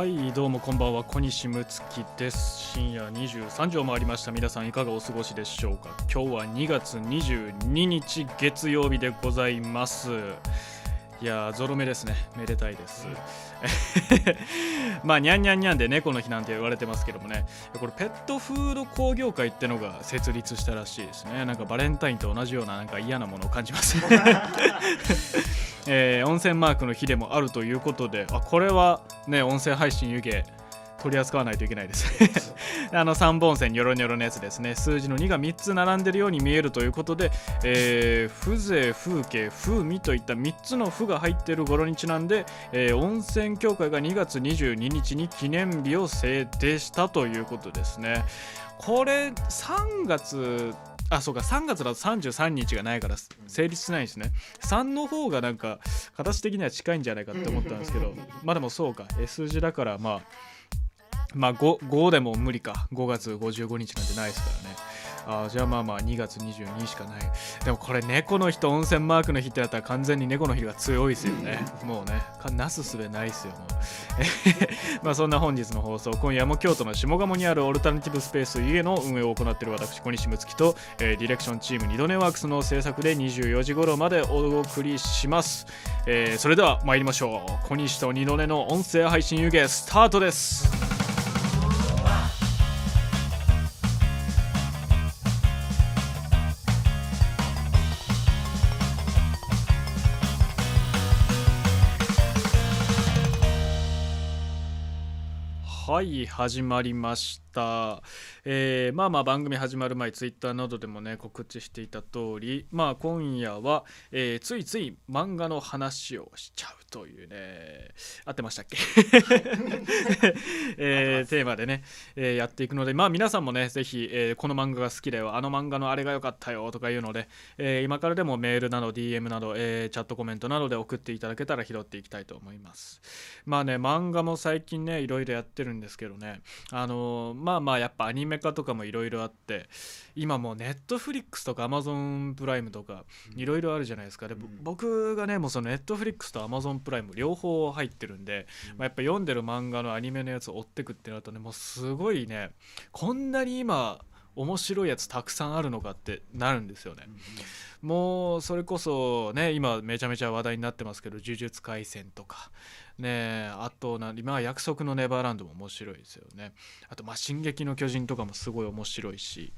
はいどうもこんばんは。小西睦月です深夜23時を回りました。皆さんいかがお過ごしでしょうか。今日は2月22日月曜日でございます。いやーゾロ目ですね。めでたいです。まあにゃんにゃんにゃんで猫の日なんて言われてますけどもね。これペットフード工業会ってのが設立したらしいですね。なんかバレンタインと同じようななんか嫌なものを感じます。えー、温泉マークの日でもあるということであこれはね音声配信湯気取り扱わないといけないです。あの3本線ニョロニョロのやつですね。数字の2が3つ並んでるように見えるということで、えー、風情風景風味といった3つの「風」が入っている語呂にちなんで、えー、温泉協会が2月22日に記念日を制定したということですね。これ3月あそうか。3月だと33日がないから成立しないんですね。3の方がなんか形的には近いんじゃないかって思ったんですけど まあでもそうか。S 字だからまあまあ 5, 5でも無理か。5月55日なんてないですからねあじゃあまあまあ2月22しかない。でもこれ猫の日と温泉マークの日ってなったら完全に猫の日が強いですよね。もうねなすすべないですよもう。まあそんな本日の放送今夜も京都の下鴨にあるオルタナティブスペース家の運営を行っている私小西睦月と、えー、ディレクションチーム二度寝ワークスの制作で24時頃までお送りします、えー、それでは参りましょう。小西と二度寝の音声配信湯気スタートです。い始まりました、えー、まあまあ番組始まる前ツイッターなどでもね告知していた通りまあ今夜は、えー、ついつい漫画の話をしちゃうというね合ってましたっけ、えー、テーマでね、えー、やっていくのでまあ皆さんもねぜひ、えー、この漫画が好きだよあの漫画のあれが良かったよとかいうので、えー、今からでもメールなど DM など、えー、チャットコメントなどで送っていただけたら拾っていきたいと思います。まあね漫画も最近ねいろいろやってるんですけどね。あのまあまあやっぱアニメ化とかもいろいろあって今もうネットフリックスとかアマゾンプライムとかいろいろあるじゃないですか。で、うん、僕がねもうそのネットフリックスとアマゾンプライム両方入ってるんで、うん、まあ、やっぱ読んでる漫画のアニメのやつを追ってくってなるとねもうすごいねこんなに今面白いやつたくさんあるのかってなるんですよね。うん、もうそれこそね今めちゃめちゃ話題になってますけど「呪術廻戦」とかねあとな今は約束のネバーランドも面白いですよね。あとまあ進撃の巨人とかもすごい面白いし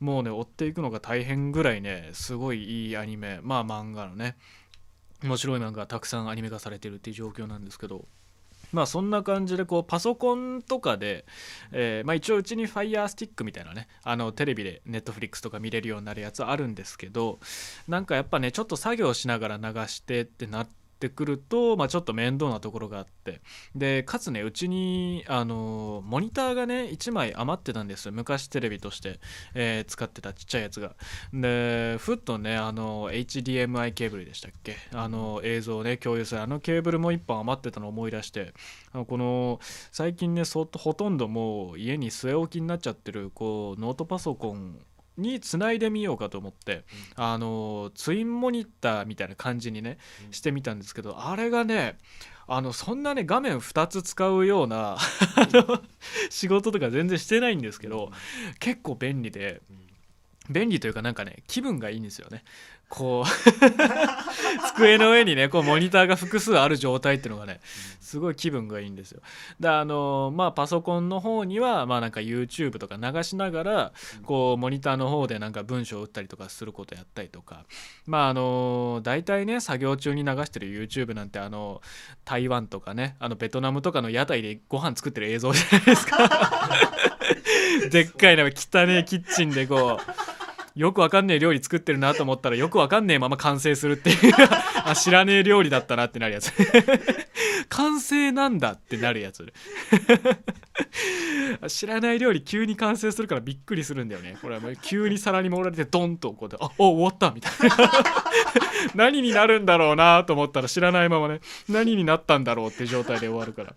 もうね追っていくのが大変ぐらいねすごいいいアニメまあ漫画のね面白い漫画がたくさんアニメ化されてるっていう状況なんですけどまあそんな感じでこうパソコンとかで、えー、まあ、一応うちに Fire Stick みたいなねあのテレビで Netflix とか見れるようになるやつあるんですけどなんかやっぱねちょっと作業しながら流してってなってってくると、まあ、ちょっと面倒なところがあって。でかつねうちにあのモニターがね1枚余ってたんですよ。昔テレビとして、えー、使ってたちっちゃいやつが。でふっとねあの HDMI ケーブルでしたっけ？あの映像をね共有する。あのケーブルも1本余ってたのを思い出して。あのこの最近ねそほとんどもう家に据え置きになっちゃってるこうノートパソコンにつないでみようかと思って、うん、あのツインモニターみたいな感じにね、うん、してみたんですけどあれがねあのそんなね画面2つ使うような 仕事とか全然してないんですけど、結構便利で。便利というかなんかね気分がいいんですよねこう 机の上にねこうモニターが複数ある状態っていうのがねすごい気分がいいんですよ。であのまあパソコンの方にはまあなんか YouTube とか流しながらこうモニターの方でなんか文章を打ったりとかすることやったりとか。まああの大体ね作業中に流してる YouTube なんてあの台湾とかねあのベトナムとかの屋台でご飯作ってる映像じゃないですか。でっかいな汚ねキッチンでこうよくわかんねえ料理作ってるなと思ったらよくわかんねえまま完成するっていう。あ知らねえ料理だったなってなるやつ。完成なんだってなるやつ。知らない料理急に完成するからびっくりするんだよね。これはもう急に皿に盛られてドンとこうであお終わったみたいな。何になるんだろうなと思ったら知らないままね。何になったんだろうって状態で終わるから。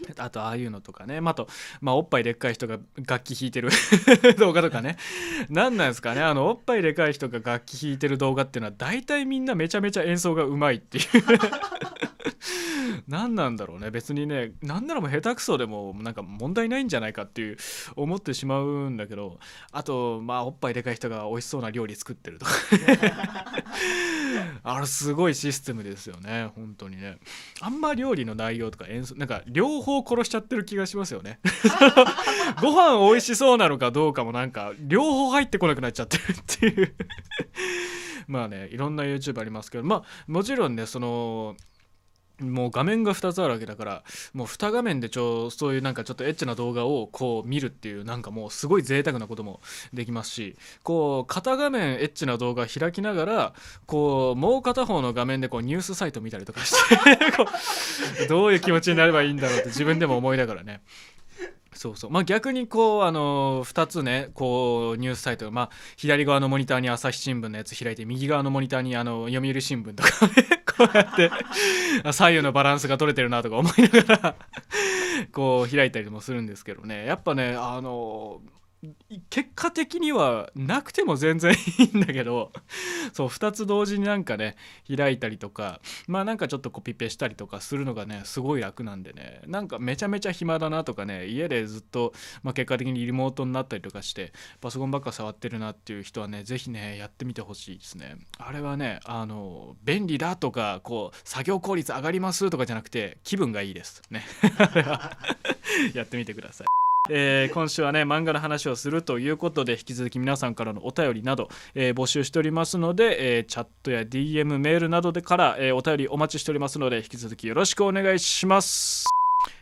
あとああいうのとかね、まあ、と、まあ、おっぱいでっかい人が楽器弾いてる 動画とかね。何なんですかね。あのおっぱいでかい人が楽器弾いてる動画っていうのは大体みんなめちゃめちゃ演奏がうまいっていう。何なんだろうね。別にね何ならもう下手くそでもなんか問題ないんじゃないかっていう思ってしまうんだけど。あとまあおっぱいでかい人が美味しそうな料理作ってるとか。あれすごいシステムですよね。本当にね。あんま料理の内容とか演奏なんか両方殺しちゃってる気がしますよね。ご飯美味しそうなのかどうかもなんか両方入ってこなくなっちゃってるっていう。まあねいろんな YouTube ありますけどまあもちろんねそのもう画面が2つあるわけだからもう2画面でちょそういうなんかちょっとエッチな動画をこう見るっていうなんかもうすごい贅沢なこともできますしこう片画面エッチな動画開きながらこうもう片方の画面でこうニュースサイト見たりとかして どういう気持ちになればいいんだろうって自分でも思いながらね。そうそう。まあ逆にこうあの2つねこうニュースサイトまあ左側のモニターに朝日新聞のやつ開いて右側のモニターにあの読売新聞とかね こうやって左右のバランスが取れてるなとか思いながらこう開いたりもするんですけどね。やっぱねあの結果的にはなくても全然いいんだけどそう2つ同時になんかね開いたりとかまあなんかちょっとコピペしたりとかするのがねすごい楽なんでねなんかめちゃめちゃ暇だなとかね家でずっと、まあ、結果的にリモートになったりとかしてパソコンばっか触ってるなっていう人はね是非ねやってみてほしいですね。あれはねあの便利だとかこう作業効率上がりますとかじゃなくて気分がいいです。ね。やってみてください。えー、今週はね漫画の話をするということで引き続き皆さんからのお便りなど、えー、募集しておりますので、えー、チャットや DM メールなどでから、えお便りお待ちしておりますので引き続きよろしくお願いします。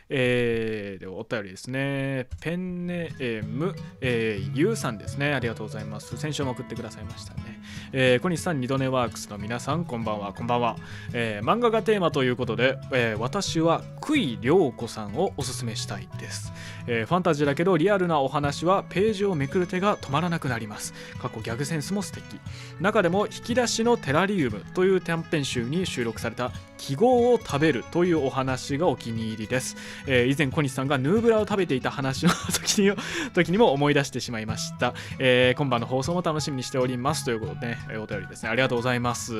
えー、でお便りですね。ペンネーム、えー、ゆうさんですね。ありがとうございます。先週も送ってくださいましたね。えー、小西さん、二度寝ワークスの皆さん、こんばんは、こんばんは。えー、漫画がテーマということで、えー、私は久井涼子さんをおすすめしたいです。えー、ファンタジーだけどリアルなお話はページをめくる手が止まらなくなります。過去ギャグセンスも素敵。中でも引き出しのテラリウムという短編集に収録された記号を食べるというお話がお気に入りです。えー、以前小西さんがヌーブラを食べていた話の時に 時にも思い出してしまいました、えー、今晩の放送も楽しみにしておりますということで、ね、お便りですね。ありがとうございます。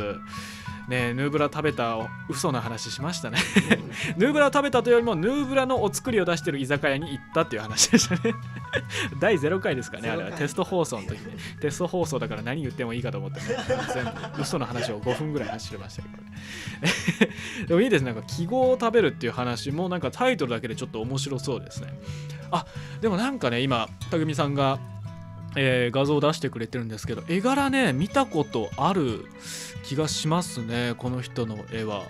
ねヌーブラ食べた嘘の話しましたね。ヌーブラ食べたというよりもヌーブラのお作りを出してる居酒屋に行ったっていう話でしたね。第0回ですかねあれは。テスト放送の時ねテスト放送だから何言ってもいいかと思ってね。全部嘘の話を5分ぐらい走りましたけどねでもいいですね。なんか記号を食べるっていう話もなんかタイトルだけでちょっと面白そうですね。あでもなんかね今匠さんがえー、画像を出してくれてるんですけど絵柄ね見たことある気がしますね。この人の絵は。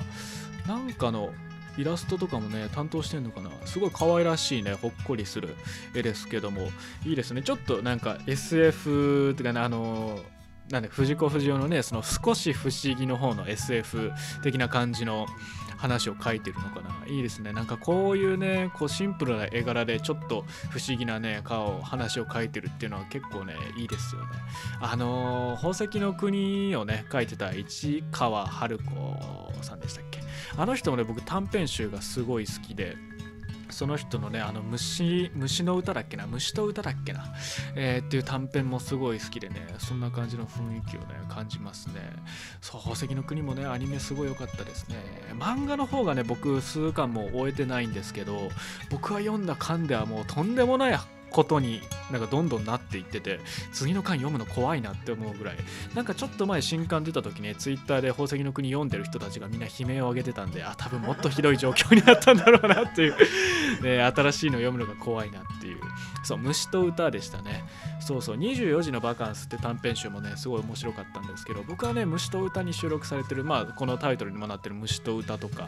なんかのイラストとかもね担当してんのかな。すごい可愛らしいねほっこりする絵ですけども。いいですね。ちょっとなんか SF ってかねあのなんで藤子不二雄のねその少し不思議の方の SF 的な感じの話を描いてるのかな。いいですね。なんかこういうねこうシンプルな絵柄でちょっと不思議なね顔話を描いてるっていうのは結構ねいいですよね。あのー、宝石の国をね描いてた市川春子さんでしたっけ。あの人もね僕短編集がすごい好きで。その人のねあの虫虫の歌だっけな虫と歌だっけな、えー、っていう短編もすごい好きでねそんな感じの雰囲気をね感じますね。そう宝石の国もねアニメすごい良かったですね。漫画の方がね僕数巻も終えてないんですけど僕は読んだ巻ではもうとんでもないことになんかどんどんなっていってて次の巻読むの怖いなって思うぐらい。なんかちょっと前新刊出た時ねツイッターで宝石の国読んでる人たちがみんな悲鳴を上げてたんであ多分もっとひどい状況になったんだろうなっていう。ね、新しいの読むのが怖いなっていう。そう虫と歌でしたね。そうそう24時のバカンスって短編集もねすごい面白かったんですけど僕はね虫と歌に収録されてるまあこのタイトルにもなってる虫と歌とか。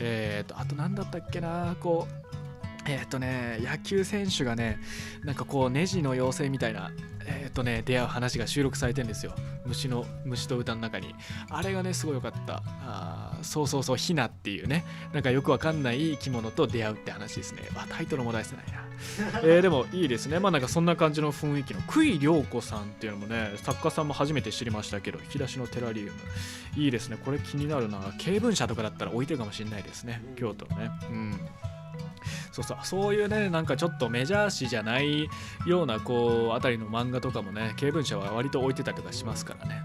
え、ー、とあと何だったっけなこうえっ、とね、野球選手がね、なんかこう、ネジの妖精みたいな、えっ、とね、出会う話が収録されてんですよ。虫の、虫と歌の中に。あれがね、すごい良かった。あそうそうそう、ヒナっていうね、なんかよくわかんない生き物と出会うって話ですね。あ、タイトルも出してないな。えー、でもいいですね。まあなんかそんな感じの雰囲気の、久井涼子さんっていうのもね、作家さんも初めて知りましたけど、引き出しのテラリウム。いいですね。これ気になるな。経文社とかだったら置いてるかもしれないですね。京都ね。うん。そうそう。そういうねなんかちょっとメジャー誌じゃないようなこうあたりの漫画とかもね経文社は割と置いてたりとかしますからね。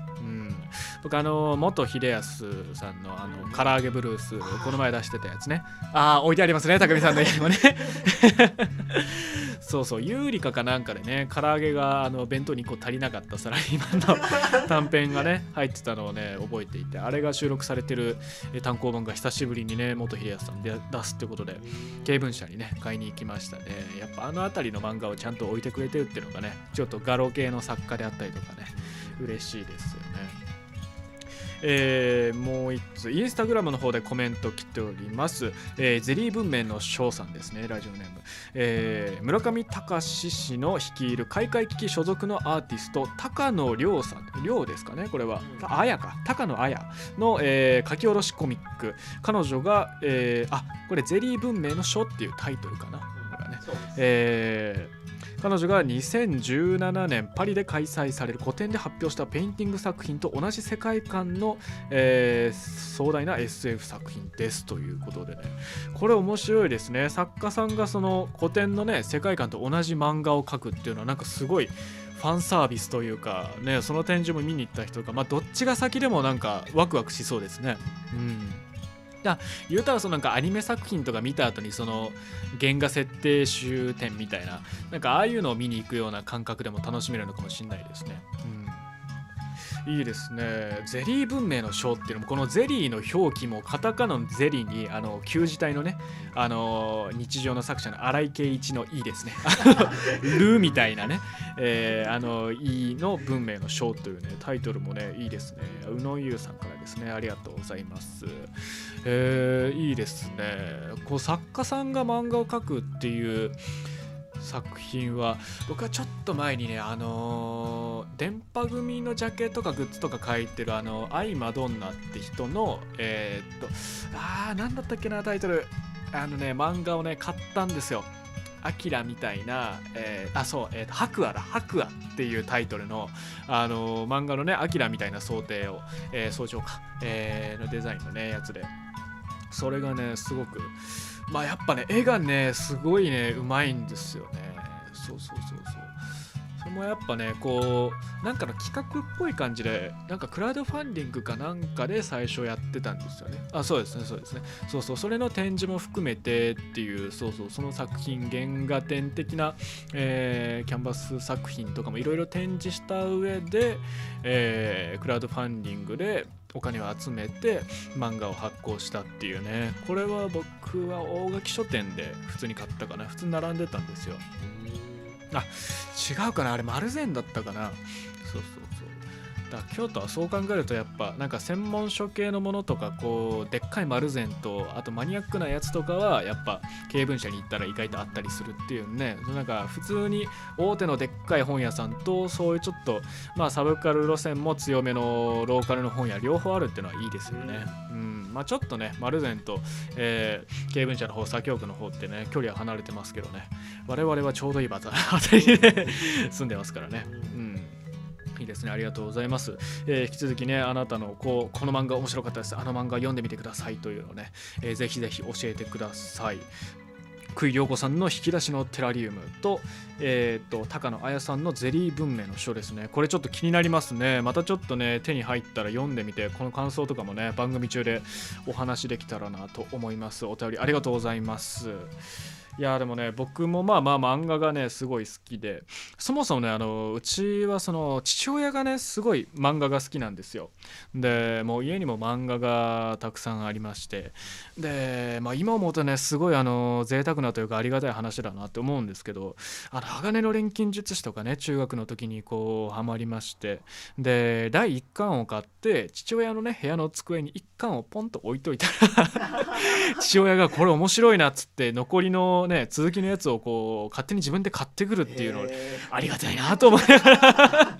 僕あの元秀康さんのあの唐揚げブルースこの前出してたやつね。ああ置いてありますね匠さんの家にもね。そうそうユーリカかなんかでね唐揚げがあの弁当に1個足りなかったサラリーマンの 短編がね入ってたのをね覚えていてあれが収録されてる単行本が久しぶりにね元秀康さんで出すってことで経文社にね買いに行きましたね。やっぱあの辺りの漫画をちゃんと置いてくれてるっていうのがねちょっと画廊系の作家であったりとかね嬉しいですよねえー、もう一つインスタグラムの方でコメント来ております、えー、ゼリー文明の翔さんですねラジオネーム、えー、村上隆氏の率いる開会危機所属のアーティスト高野亮さん亮ですかねこれは、うん、あやか。高野あやの、えー、書き下ろしコミック。彼女が、えー、あこれゼリー文明の書っていうタイトルかな、うん、えー彼女が2017年パリで開催される個展で発表したペインティング作品と同じ世界観の、えー、壮大な SF 作品ですということでね。これ面白いですね。作家さんがその古典のね世界観と同じ漫画を描くっていうのはなんかすごいファンサービスというかねその展示も見に行った人がまあどっちが先でもなんかワクワクしそうですね。うん。だ言うたらそのなんかアニメ作品とか見た後にその原画設定終点みたいななんかああいうのを見に行くような感覚でも楽しめるのかもしれないですね。うんいいですね。ゼリー文明の章っていうのも、このゼリーの表記も、カタカナのゼリーに、あの、旧字体のね、あの、日常の作者の荒井圭一のいいですね。ルみたいなね、えー、あの、いいの文明の章というね、タイトルもね、いいですね。宇野優さんからですね、ありがとうございます。えー、いいですね。こう、作家さんが漫画を描くっていう、作品は僕はちょっと前にねあのー、電波組のジャケとかグッズとか書いてるあのアイマドンナって人のえー、っとあー何だったっけなタイトル。あのね漫画をね買ったんですよ。アキラみたいな、えー、あそう、えー、白亜だ。白亜っていうタイトルの、あのー、漫画のねアキラみたいな想定を、えー、装丁か、えー、のデザインのねやつで。それがねすごくまあやっぱね絵がねすごいねうまいんですよね。そうそうそうそう。それもやっぱねこうなんかの企画っぽい感じでなんかクラウドファンディングかなんかで最初やってたんですよね。あそうですねそうですね。そうそうそれの展示も含めてっていうそうそうその作品原画展的な、えー、キャンバス作品とかもいろいろ展示した上で、えー、クラウドファンディングでお金を集めて漫画を発行したっていうね。これは僕は大垣書店で普通に買ったかな。普通に並んでたんですよ。あ違うかな。あれ丸善だったかな。そうそうだ京都はそう考えるとやっぱなんか専門書系のものとかこうでっかい丸善とあとマニアックなやつとかはやっぱ経文社に行ったら意外とあったりするっていうね。なんか普通に大手のでっかい本屋さんとそういうちょっとまあサブカル路線も強めのローカルの本屋両方あるっていうのはいいですよね。うん。まあ、ちょっとね丸善と、えー、経文社の方左京区の方ってね距離は離れてますけどね。我々はちょうどいい場所あたりで 住んでますからね。うんいいですね。ありがとうございます。えー、引き続きね、あなたのこうこの漫画面白かったです。あの漫画読んでみてくださいというのをね、えー、ぜひぜひ教えてください。久井涼子さんの引き出しのテラリウムと、えーと、高野綾さんのゼリー文明の書ですね。これちょっと気になりますね。またちょっとね、手に入ったら読んでみて、この感想とかもね、番組中でお話できたらなと思います。お便りありがとうございます。いやでもね僕もまあまあ漫画がねすごい好きでそもそもねあのうちはその父親がねすごい漫画が好きなんですよ。でもう家にも漫画がたくさんありましてで、まあ、今思うとねすごいあの贅沢なというかありがたい話だなって思うんですけどあの鋼の錬金術師とかね中学の時にこうハマりましてで第1巻を買って父親のね部屋の机に1巻をポンと置いといたら 父親がこれ面白いなっつって残りのね続きのやつをこう勝手に自分で買ってくるっていうのありがたいなと思いながら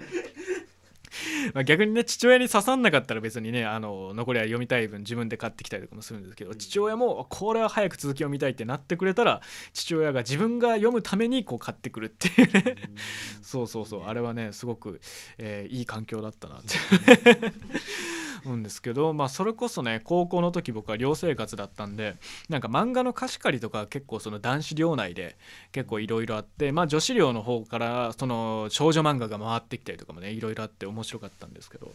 まあ逆にね父親に刺さんなかったら別にねあの残りは読みたい分自分で買ってきたりとかもするんですけど、父親もこれは早く続きを見たいってなってくれたら父親が自分が読むためにこう買ってくるっていうね。そうそうそう。あれはねすごく、えー、いい環境だったなって うんですけど、まあ、それこそね高校の時僕は寮生活だったんでなんか漫画の貸し借りとか結構その男子寮内で結構いろいろあって、まあ、女子寮の方からその少女漫画が回ってきたりとかもねいろいろあって面白かったんですけど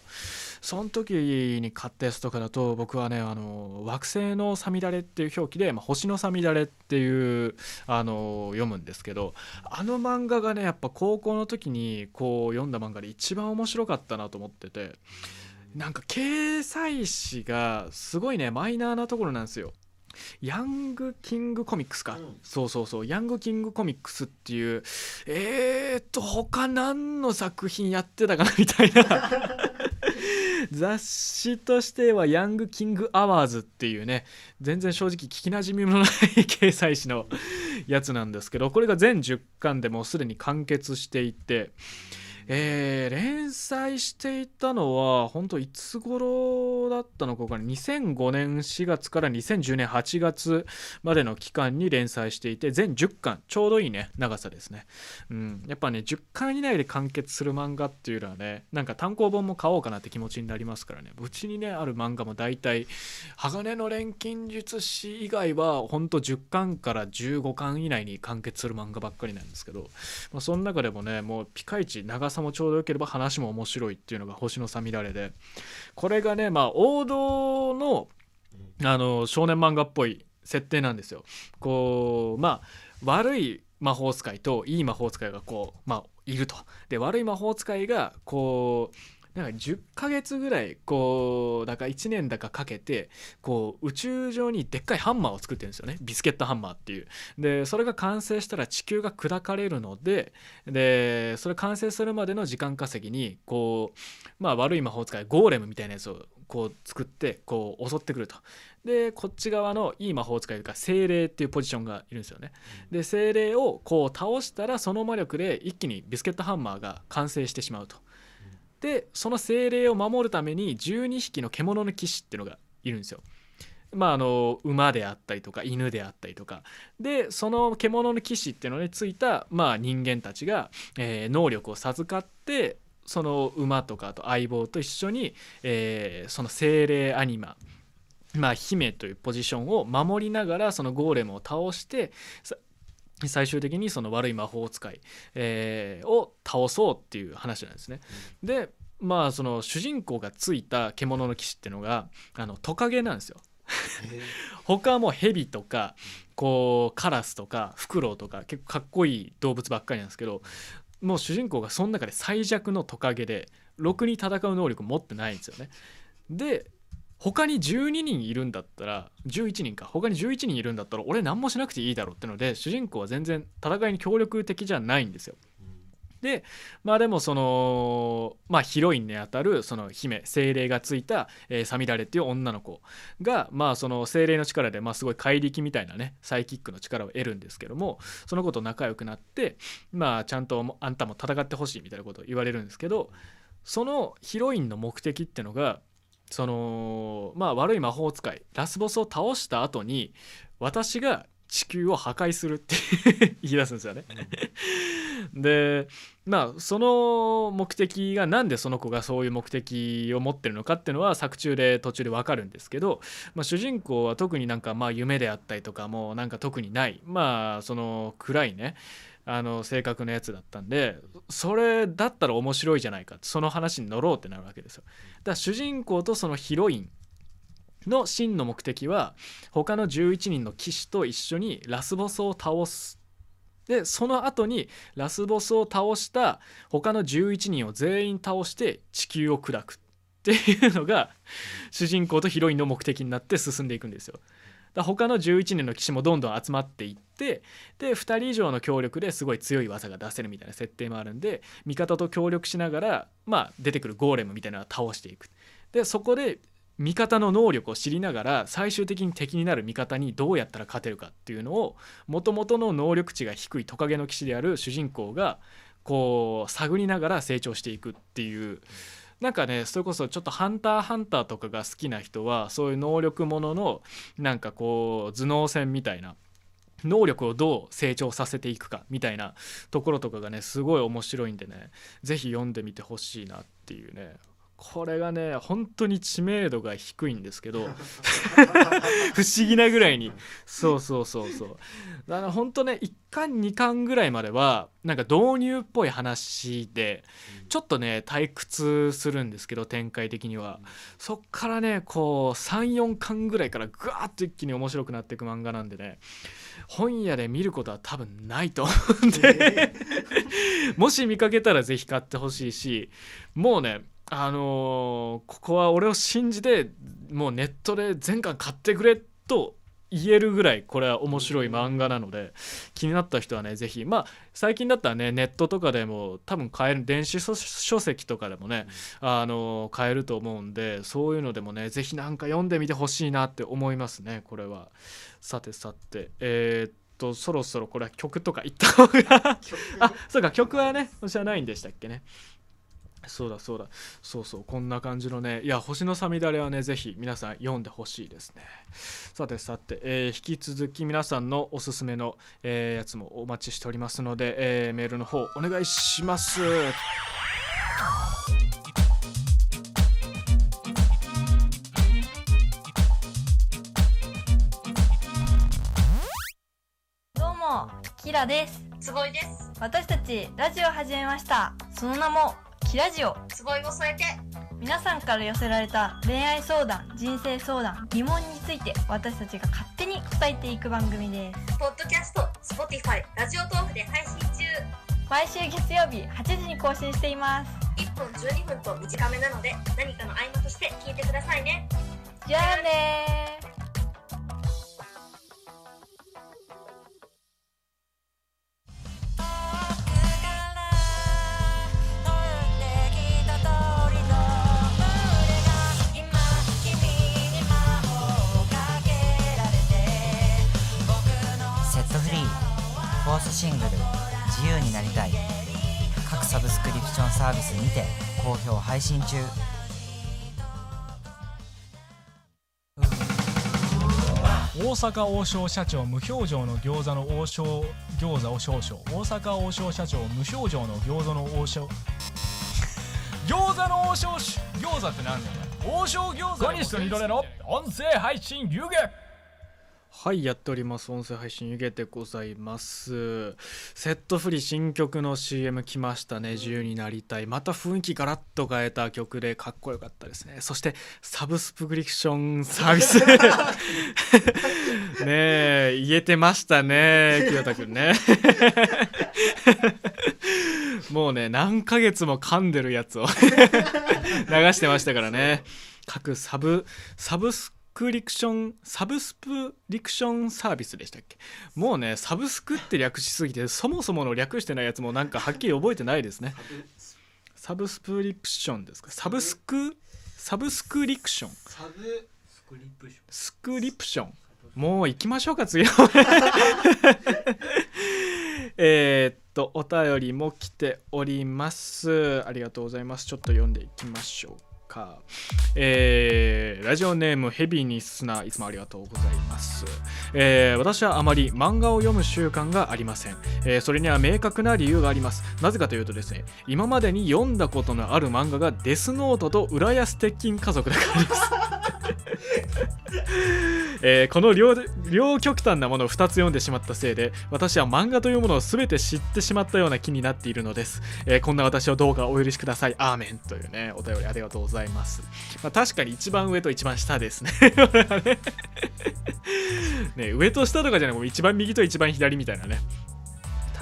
その時に買ったやつとかだと僕はねあの惑星のさみだれっていう表記で、まあ、星のさみだれっていうあの読むんですけどあの漫画がねやっぱ高校の時にこう読んだ漫画で一番面白かったなと思っててなんか掲載誌がすごいねマイナーなところなんですよ。ヤングキングコミックスか、うん、そうそうそう。ヤングキングコミックスっていうえーっと他何の作品やってたかなみたいな。雑誌としてはヤングキングアワーズっていうね全然正直聞きなじみもない掲載誌のやつなんですけどこれが全10巻でもうすでに完結していてえー、連載していたのは本当いつ頃だったのかか2005年4月から2010年8月までの期間に連載していて全10巻。ちょうどいいね。長さですね、うん、やっぱね10巻以内で完結する漫画っていうのはねなんか単行本も買おうかなって気持ちになりますからね。うちにねある漫画も大体鋼の錬金術師以外は本当10巻から15巻以内に完結する漫画ばっかりなんですけど、まあ、その中でもねもうピカイチ長さもちょうどよければ話も面白いっていうのが星のさみだれでこれがねまあ王道のあの少年漫画っぽい設定なんですよ。こうまあ悪い魔法使いといい魔法使いがこうまあいると。で悪い魔法使いがこうなんか10ヶ月ぐらいこうだから1年だかかけてこう宇宙上にでっかいハンマーを作ってるんですよね。ビスケットハンマーっていう。でそれが完成したら地球が砕かれるのででそれ完成するまでの時間稼ぎにこうまあ悪い魔法使いゴーレムみたいなやつをこう作ってこう襲ってくると。でこっち側のいい魔法使いというか精霊っていうポジションがいるんですよね。で精霊をこう倒したらその魔力で一気にビスケットハンマーが完成してしまうと。でその精霊を守るために12匹の獣の騎士っていうのがいるんですよ。まあ、あの馬であったりとか犬であったりとかでその獣の騎士っていうのについた、まあ、人間たちが、えー、能力を授かってその馬とかと相棒と一緒に、えー、その精霊アニマまあ、姫というポジションを守りながらそのゴーレムを倒して最終的にその悪い魔法使い、えー、を倒そうっていう話なんですね。うん、でまあその主人公がついた獣の騎士っていうのがあのトカゲなんですよ。他はもうヘビとかこうカラスとかフクロウとか結構かっこいい動物ばっかりなんですけどもう主人公がその中で最弱のトカゲでろくに戦う能力を持ってないんですよね。で他に12人いるんだったら11人か他に11人いるんだったら俺何もしなくていいだろうってので主人公は全然戦いに協力的じゃないんですよ。でまあでもそのまあヒロインにあたるその姫精霊がついた、えー、サミラレっていう女の子がまあその精霊の力でまあすごい怪力みたいなねサイキックの力を得るんですけどもその子と仲良くなってまあちゃんとあんたも戦ってほしいみたいなことを言われるんですけどそのヒロインの目的ってのがそのまあ悪い魔法使いラスボスを倒した後に私が地球を破壊するって 言い出すんですよね。でまあその目的が何でその子がそういう目的を持ってるのかっていうのは作中で途中で分かるんですけど、まあ、主人公は特になんかまあ夢であったりとかもなんか特にない。まあその暗いねあの性格のやつだったんでそれだったら面白いじゃないかその話に乗ろうってなるわけですよだから主人公とそのヒロインの真の目的は他の11人の騎士と一緒にラスボスを倒すでその後にラスボスを倒した他の11人を全員倒して地球を砕くっていうのが主人公とヒロインの目的になって進んでいくんですよ。だ他の11人の騎士もどんどん集まっていってで2人以上の協力ですごい強い技が出せるみたいな設定もあるんで味方と協力しながら、まあ、出てくるゴーレムみたいなのを倒していく。でそこで味方の能力を知りながら最終的に敵になる味方にどうやったら勝てるかっていうのをもともとの能力値が低いトカゲの騎士である主人公がこう探りながら成長していくっていう。なんかねそれこそちょっと「ハンターハンター」とかが好きな人はそういう能力もののなんかこう頭脳戦みたいな能力をどう成長させていくかみたいなところとかがねすごい面白いんでね是非読んでみてほしいなっていうね。これがね本当に知名度が低いんですけど 不思議なぐらいに。そうそうそうそう。だから本当ね1巻2巻ぐらいまではなんか導入っぽい話でちょっとね退屈するんですけど展開的には。そっからねこう34巻ぐらいからぐわっと一気に面白くなっていく漫画なんでね。本屋で見ることは多分ないと。思うんでもし見かけたら是非買ってほしいしもうねあのーここは俺を信じてもうネットで全巻買ってくれと言えるぐらいこれは面白い漫画なので気になった人はね是非まあ最近だったらねネットとかでも多分買える電子書書籍とかでもね、あのー買えると思うんでそういうのでもね是非なんか読んでみてほしいなって思いますねこれは。さてさてえーっとそろそろこれは曲とか言った方が。あそうか曲はねじゃないんでしたっけねそうだそうだそうそうこんな感じのねいや星のさみだれはねぜひ皆さん読んでほしいですねさてさて、えー引き続き皆さんのおすすめの、えーやつもお待ちしておりますので、えーメールの方お願いしますどうも、キラです。つぼいです。私たちラジオを始めました。その名も、キラジオ。つぼいを添えて、皆さんから寄せられた恋愛相談、人生相談、疑問について私たちが勝手に答えていく番組です。ポッドキャスト、スポティファイ、ラジオトークで配信中。毎週月曜日8時に更新しています。1分12分と短めなので、何かの合間として聞いてくださいね。じゃあねースシングル「自由になりたい」各サブスクリプションサービスにて好評配信中。大阪王将社長無表情の餃子の王将餃子を少々。大阪王将社長無表情の餃子の王将。餃子の王将し餃子って何だよ。王将餃子小西と二度寝の音声配信湯気はいやっております。音声配信湯気でございます。セットフリ新曲の CM 来ましたね。自由になりたい。また雰囲気ガラッと変えた曲でかっこよかったですね。そしてサブスプリクションサービス。ねえ言えてましたね。清田くんね。もうね何ヶ月も噛んでるやつを 流してましたからね。各サブサブスクリクションサブスプリクションサービスでしたっけ？もうねサブスクって略しすぎてそもそもの略してないやつもなんかはっきり覚えてないですね。サブスプリクションですか？サブスクサブスクリクション。サブスクリプション。スクリプション。もう行きましょうか次の。えーっとお便りも来ております。ありがとうございます。ちょっと読んでいきましょうか。えーラジオネームヘビーに砂いつもありがとうございます、えー私はあまり漫画を読む習慣がありません、えーそれには明確な理由があります。なぜかというとですね今までに読んだことのある漫画がデスノートと浦安鉄筋家族だからです。えーこの両極端なものを2つ読んでしまったせいで私は漫画というものを全て知ってしまったような気になっているのです、えーこんな私をどうかお許しください。アーメン。というねお便りありがとうございます、まあ、確かに一番上と一番下ですね。ね上と下とかじゃなくて一番右と一番左みたいなね。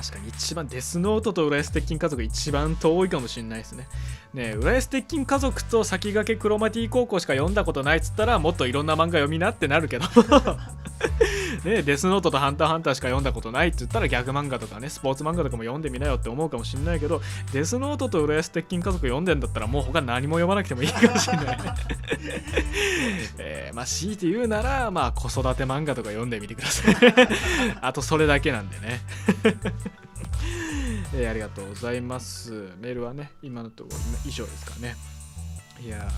確かに一番デスノートと浦安鉄筋家族一番遠いかもしれないですね。ね浦安鉄筋家族と先駆けクロマティ高校しか読んだことないっつったらもっといろんな漫画読みなってなるけど。ねデスノートとハンターハンターしか読んだことないって言ったらギャグ漫画とかねスポーツ漫画とかも読んでみなよって思うかもしれないけどデスノートと浦安鉄筋家族読んでんだったらもう他何も読まなくてもいいかもしれないね えーまあ強いて言うならまあ子育て漫画とか読んでみてください あとそれだけなんでね えーありがとうございます。メールはね、今のところ、ね、以上ですかね。いや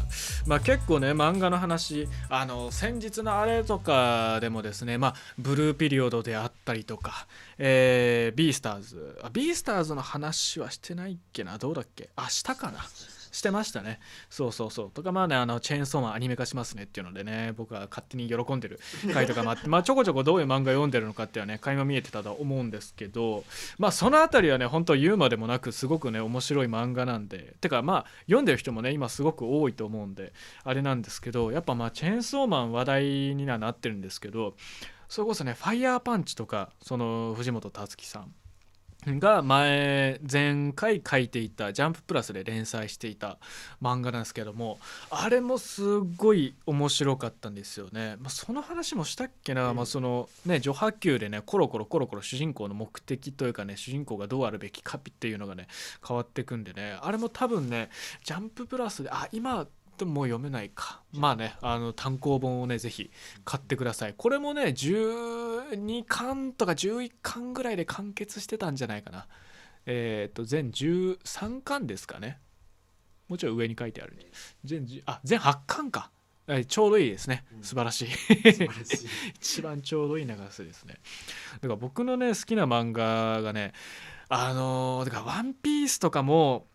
まあ結構ね漫画の話あの先日のあれとかでもですねまあブルーピリオドであったりとかえー、ビースターズあビースターズの話はしてないっけなどうだっけ？明日かな？してましたね。そうそうそう。とかまあねあのチェーンソーマンアニメ化しますねっていうのでね僕は勝手に喜んでる 回とかもあってまあちょこちょこどういう漫画読んでるのかっていうのはね垣間見えてたと思うんですけどまあその辺りはね本当言うまでもなくすごくね面白い漫画なんでてかまあ読んでる人もね今すごく多いと思うんであれなんですけどやっぱまあチェーンソーマン話題にはなってるんですけどそれこそねファイヤーパンチとかその藤本達樹さんが前前回書いていた「ジャンププラス」で連載していた漫画なんですけどもあれもすごい面白かったんですよね、まあ、その話もしたっけな、まあ、そのね序波球でねコロコロコロコロ主人公の目的というかね主人公がどうあるべきかっていうのがね変わってくんでね。あれも多分ね「ジャンププラスで」あ今でももう読めないか。まあねあの単行本をねぜひ買ってください。これもね12巻とか11巻ぐらいで完結してたんじゃないかな。えっ、と全13巻ですかね。もちろん上に書いてあるね。全10あ全8巻か。えちょうどいいですね。素晴らしい。一番ちょうどいい長さですね。だから僕のね好きな漫画がねあのーだから「ワンピースとかも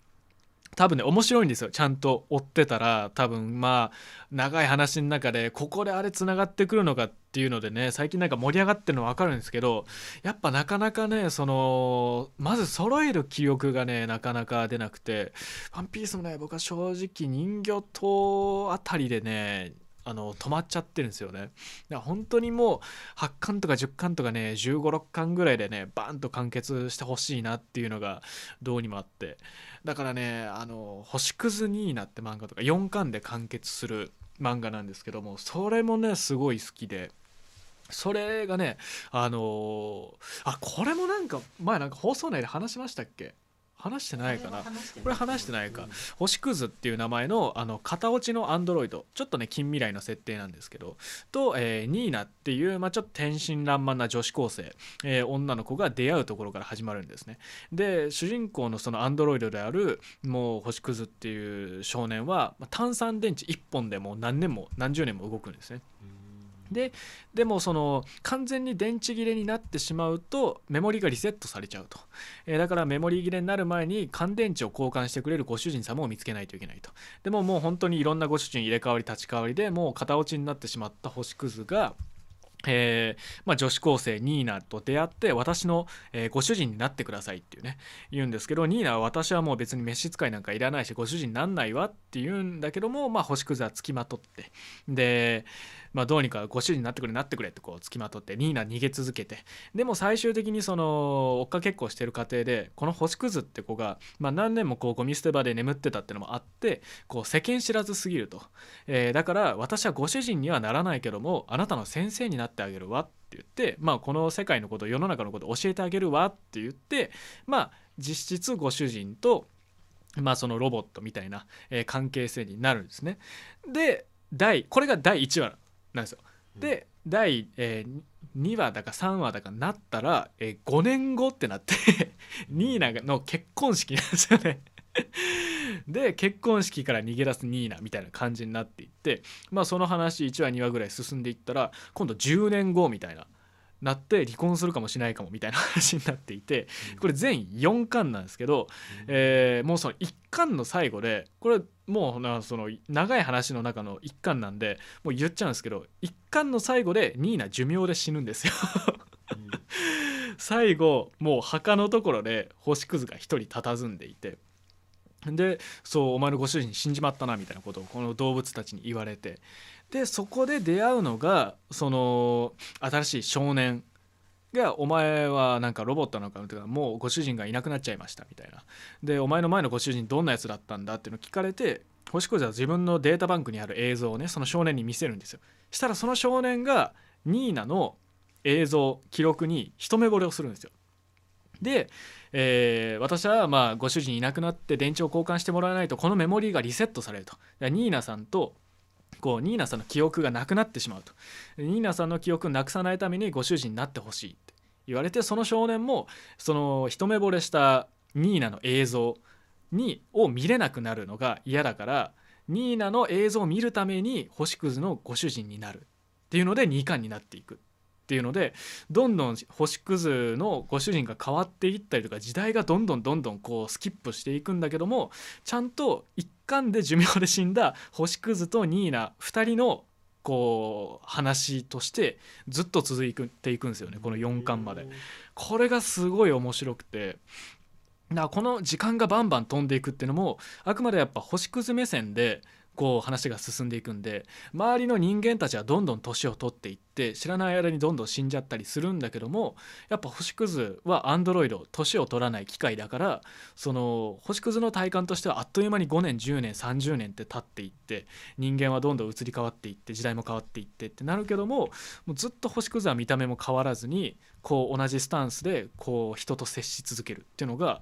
多分ね面白いんですよ。ちゃんと追ってたら多分まあ長い話の中でここであれつながってくるのかっていうのでね最近なんか盛り上がってるの分かるんですけどやっぱなかなかねそのまず揃える記憶がねなかなか出なくて「ワンピースもね僕は正直人魚島あたりでねあの止まっちゃってるんですよね。だから本当にもう8巻とか10巻とかね1 5 6巻ぐらいでねバーンと完結してほしいなっていうのがどうにもあってだからねあの「星屑ニーナ」って漫画とか4巻で完結する漫画なんですけどもそれもねすごい好きで。それがねあのあこれもなんか前なんか放送内で話しましたっけ？話してないかな。これ話してないか。星屑っていう名前のあの片落ちのアンドロイド。ちょっとね近未来の設定なんですけど。と、えーニーナっていう、まあ、ちょっと天真爛漫な女子高生、えー女の子が出会うところから始まるんですね。で主人公のそのアンドロイドであるもう星屑っていう少年は、まあ単三電池1本でもう何年も何十年も動くんですねででもその完全に電池切れになってしまうとメモリがリセットされちゃうと、えーだからメモリ切れになる前に乾電池を交換してくれるご主人様を見つけないといけないと。でももう本当にいろんなご主人入れ替わり立ち替わりでもう片落ちになってしまった星屑がえーまあ、女子高生ニーナと出会って私の、えーご主人になってくださいっていうね言うんですけどニーナは私はもう別に召使いなんかいらないしご主人になんないわって言うんだけども、まあ、星屑はつきまとって。で、まあ、どうにかご主人になってくれなってくれってこうつきまとってニーナ逃げ続けて。でも最終的にその追っかけっこをしてる過程でこの星屑って子が、まあ、何年もこうゴミ捨て場で眠ってたってのもあってこう世間知らずすぎると、えーだから私はご主人にはならないけどもあなたの先生になってあげるわって言って、まあ、この世界のこと世の中のこと教えてあげるわって言ってまあ実質ご主人とまあそのロボットみたいな、えー関係性になるんですね。で第これが第1話なんですよ。で第、え2話だか3話だかなったら、えー5年後ってなって ニーナの結婚式なんですよね。で結婚式から逃げ出すニーナみたいな感じになっていってまあその話1話2話ぐらい進んでいったら今度10年後みたいななって離婚するかもしないかもみたいな話になっていてこれ全4巻なんですけど、えーもうその1巻の最後でこれもうなその長い話の中の1巻なんでもう言っちゃうんですけど1巻の最後でニーナ寿命で死ぬんですよ。最後もう墓のところで星屑が一人佇んでいてでそうお前のご主人死んじまったなみたいなことをこの動物たちに言われてでそこで出会うのがその新しい少年が「お前はなんかロボットなのか?」とか「もうご主人がいなくなっちゃいました」みたいなで「お前の前のご主人どんなやつだったんだ?」っていうのを聞かれて星屑は自分のデータバンクにある映像をねその少年に見せるんですよしたらその少年がニーナの映像記録に一目惚れをするんですよで、えー私はまあご主人いなくなって電池を交換してもらわないとこのメモリーがリセットされるとニーナさんとこうニーナさんの記憶がなくなってしまうと。ニーナさんの記憶をなくさないためにご主人になってほしいって言われてその少年もその一目惚れしたニーナの映像にを見れなくなるのが嫌だからニーナの映像を見るために星屑のご主人になるっていうので2巻になっていくっていうのでどんどん星屑のご主人が変わっていったりとか時代がどんどんどんどんこうスキップしていくんだけどもちゃんと1巻で寿命で死んだ星屑とニーナ2人のこう話としてずっと続いていくんですよねこの4巻まで。これがすごい面白くてだからこの時間がバンバン飛んでいくっていうのもあくまでやっぱ星屑目線でこう話が進んでいくんで周りの人間たちはどんどん年を取っていって知らない間にどんどん死んじゃったりするんだけどもやっぱ星屑はアンドロイド年を取らない機械だからその星屑の体感としてはあっという間に5年10年30年って経っていって人間はどんどん移り変わっていって時代も変わっていってってなるけどももうずっと星屑は見た目も変わらずにこう同じスタンスでこう人と接し続けるっていうのが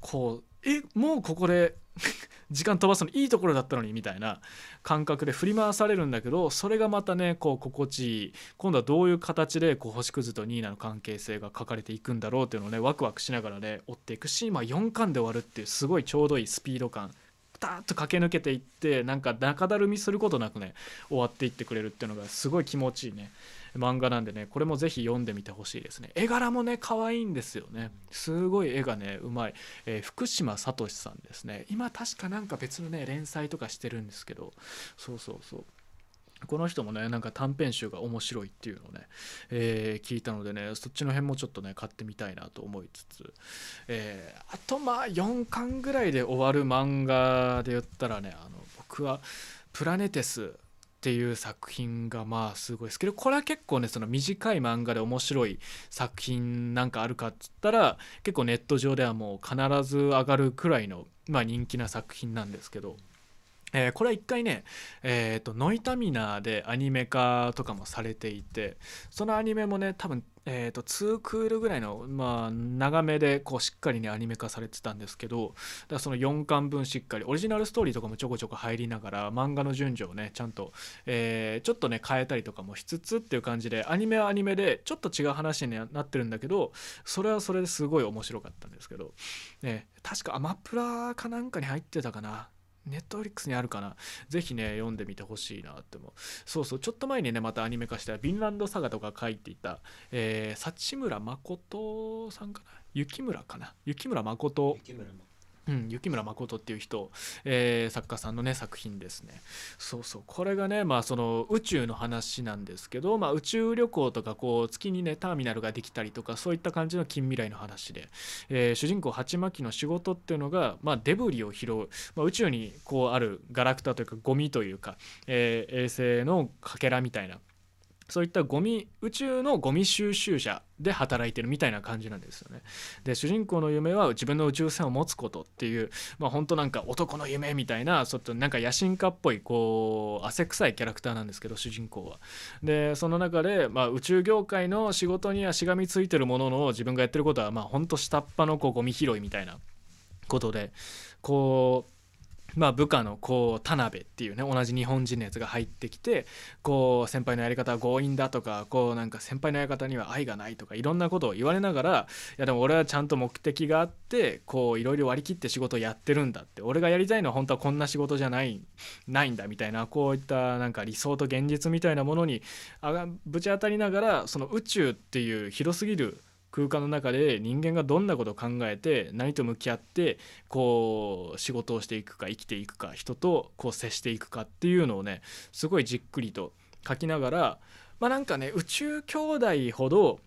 こうえもうここで 時間飛ばすのいいところだったのにみたいな感覚で振り回されるんだけどそれがまたねこう心地いい。今度はどういう形でこう星屑とニーナの関係性が書かれていくんだろうっていうのをねワクワクしながらね追っていくし、まあ、4巻で終わるっていうすごいちょうどいいスピード感。ピタッと駆け抜けていってなんか中だるみすることなくね終わっていってくれるっていうのがすごい気持ちいいね。漫画なんでねこれもぜひ読んでみてほしいですね。絵柄もね可愛いんですよね。すごい絵がねうまい、えー福島聡さんですね。今確かなんか別のね連載とかしてるんですけど。そうそうそう。この人もねなんか短編集が面白いっていうのをね、えー聞いたのでねそっちの辺もちょっとね買ってみたいなと思いつつ、えーあとまあ4巻ぐらいで終わる漫画で言ったらねあの僕は「プラネテス」っていう作品がまあすごいですけどこれは結構ねその短い漫画で面白い作品なんかあるかっつったら結構ネット上ではもう必ず上がるくらいの、まあ、人気な作品なんですけど。えーこれは一回ね、えーとノイタミナーでアニメ化とかもされていてそのアニメもね多分、えー、と2クールぐらいの、まあ、長めでこうしっかりねアニメ化されてたんですけどだその4巻分しっかりオリジナルストーリーとかもちょこちょこ入りながら漫画の順序をねちゃんと、えーちょっとね変えたりとかもしつつっていう感じでアニメはアニメでちょっと違う話になってるんだけどそれはそれですごい面白かったんですけど、ね、確かアマプラかなんかに入ってたかな。ネットフリックスにあるかな？ぜひね読んでみてほしいなって思う。そうそうちょっと前にねまたアニメ化した「ヴィンランドサガ」とか書いていた、えー、幸村誠さんかな？雪村かな？雪村誠。雪村誠。うん、雪村誠っていう人、えー作家さんのね作品ですね。そうそう。これがねまあその宇宙の話なんですけど、まあ、宇宙旅行とかこう月にねターミナルができたりとかそういった感じの近未来の話で、えー主人公ハチマキの仕事っていうのが、まあ、デブリを拾う、まあ、宇宙にこうあるガラクタというかゴミというか、えー衛星のかけらみたいなそういったゴミ宇宙のゴミ収集車で働いてるみたいな感じなんですよね。で主人公の夢は自分の宇宙船を持つことっていうまあ本当なんか男の夢みたいなちょっとなんか野心家っぽいこう汗臭いキャラクターなんですけど主人公は。でその中で、まあ、宇宙業界の仕事にはしがみついてるものの自分がやってることはまあ本当下っ端のこうゴミ拾いみたいなことでこうまあ、部下のこう田辺っていうね同じ日本人のやつが入ってきてこう先輩のやり方は強引だとかこうなんか先輩のやり方には愛がないとかいろんなことを言われながらいやでも俺はちゃんと目的があってこういろいろ割り切って仕事をやってるんだって。俺がやりたいのは本当はこんな仕事じゃないないんだみたいなこういったなんか理想と現実みたいなものにあぶち当たりながらその宇宙っていう広すぎる空間の中で人間がどんなことを考えて何と向き合ってこう仕事をしていくか生きていくか人とこう接していくかっていうのをねすごいじっくりと書きながらまあなんかね宇宙兄弟ほど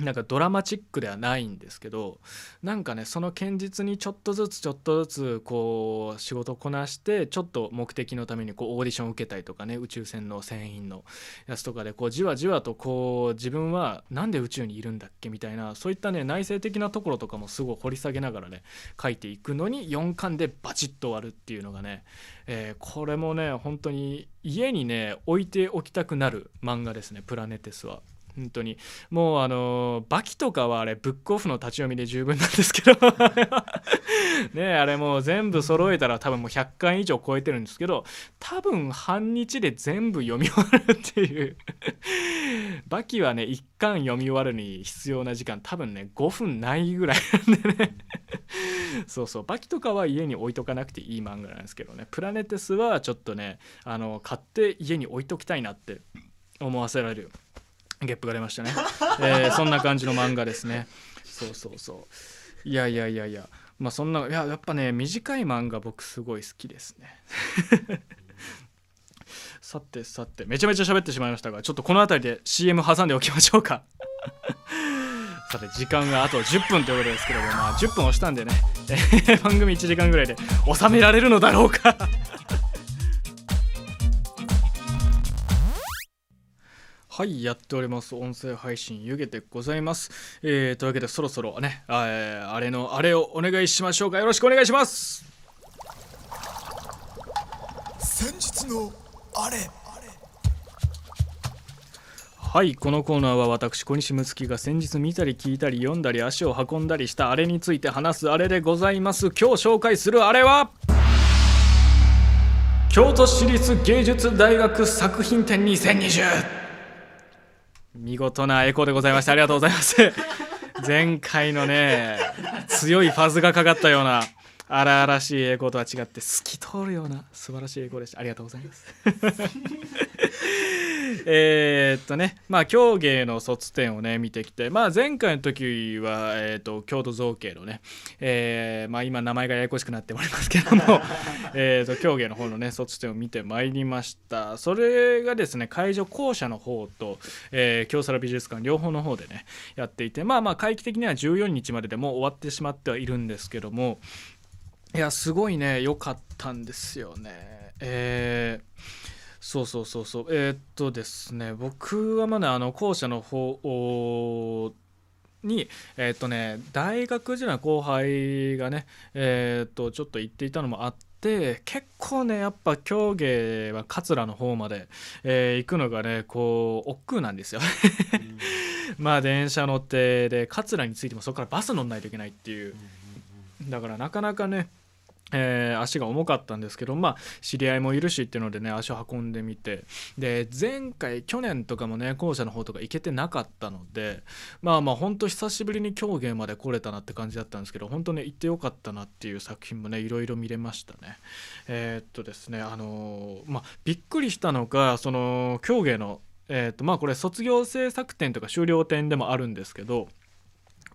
なんかドラマチックではないんですけどなんかねその堅実にちょっとずつちょっとずつこう仕事をこなしてちょっと目的のためにこうオーディションを受けたりとかね宇宙船の船員のやつとかでこうじわじわとこう自分はなんで宇宙にいるんだっけ？みたいなそういったね内省的なところとかもすごい掘り下げながらね書いていくのに4巻でバチッと終わるっていうのがね、えーこれもね本当に家にね置いておきたくなる漫画ですねプラネテスは。本当に。もうあのバキとかはあれブックオフの立ち読みで十分なんですけど。ねあれもう全部揃えたら多分もう100巻以上超えてるんですけど多分半日で全部読み終わるっていう。バキはね1巻読み終わるに必要な時間多分ね5分ないぐらいなんでね。そうそう。バキとかは家に置いとかなくていい漫画なんですけどね。プラネテスはちょっとねあの買って家に置いときたいなって思わせられる。ゲップが出ましたね、えーそんな感じの漫画ですね。そうそうそう。いやいやいやいや。まあそんないややっぱね短い漫画僕すごい好きですね。さてさて。めちゃめちゃ喋ってしまいましたがちょっとこの辺りで CM 挟んでおきましょうか。さて時間があと10分ということですけども、まあ、10分押したんでね。番組1時間ぐらいで収められるのだろうか。はいやっております。音声配信湯気でございます、えーというわけでそろそろねあ,、えーあれのあれをお願いしましょうか。よろしくお願いします。先日のあれ。はいこのコーナーは私小西睦月が先日見たり聞いたり読んだり足を運んだりしたあれについて話すあれでございます。今日紹介するあれは京都市立芸術大学作品展2020見事なエコーでございましたありがとうございます。前回のね強いファズがかかったような。荒々しいエコーとは違って透き通るような素晴らしいエコーでした。ありがとうございます。えっとねまあ狂芸の卒展をね見てきてまあ前回の時は、えーっと京都造形のね、えーまあ今名前がややこしくなっておりますけども えと狂芸の方のね卒展を見てまいりました。それがですね会場校舎の方と、えー京セラ美術館両方の方でねやっていてまあまあ会期的には14日まででもう終わってしまってはいるんですけどもいやすごいね良かったんですよね。えーそうそうそうそう。えーっとですね僕はまだあの校舎の方にえーっとね大学時代の後輩がねえーっとちょっと行っていたのもあって結構ねやっぱ競芸は桂の方まで、えー行くのがねこう億劫なんですよ。まあ電車乗ってで桂に着いてもそこからバス乗んないといけないっていう。だからなかなかねえー足が重かったんですけどまあ知り合いもいるしっていうのでね足を運んでみて。で前回去年とかもね校舎の方とか行けてなかったのでまあまあほんと久しぶりに狂言まで来れたなって感じだったんですけど本当ね行ってよかったなっていう作品もねいろいろ見れましたね。えーっとですねあのーまあびっくりしたのがその狂芸のえっとまあこれ卒業制作展とか終了展でもあるんですけど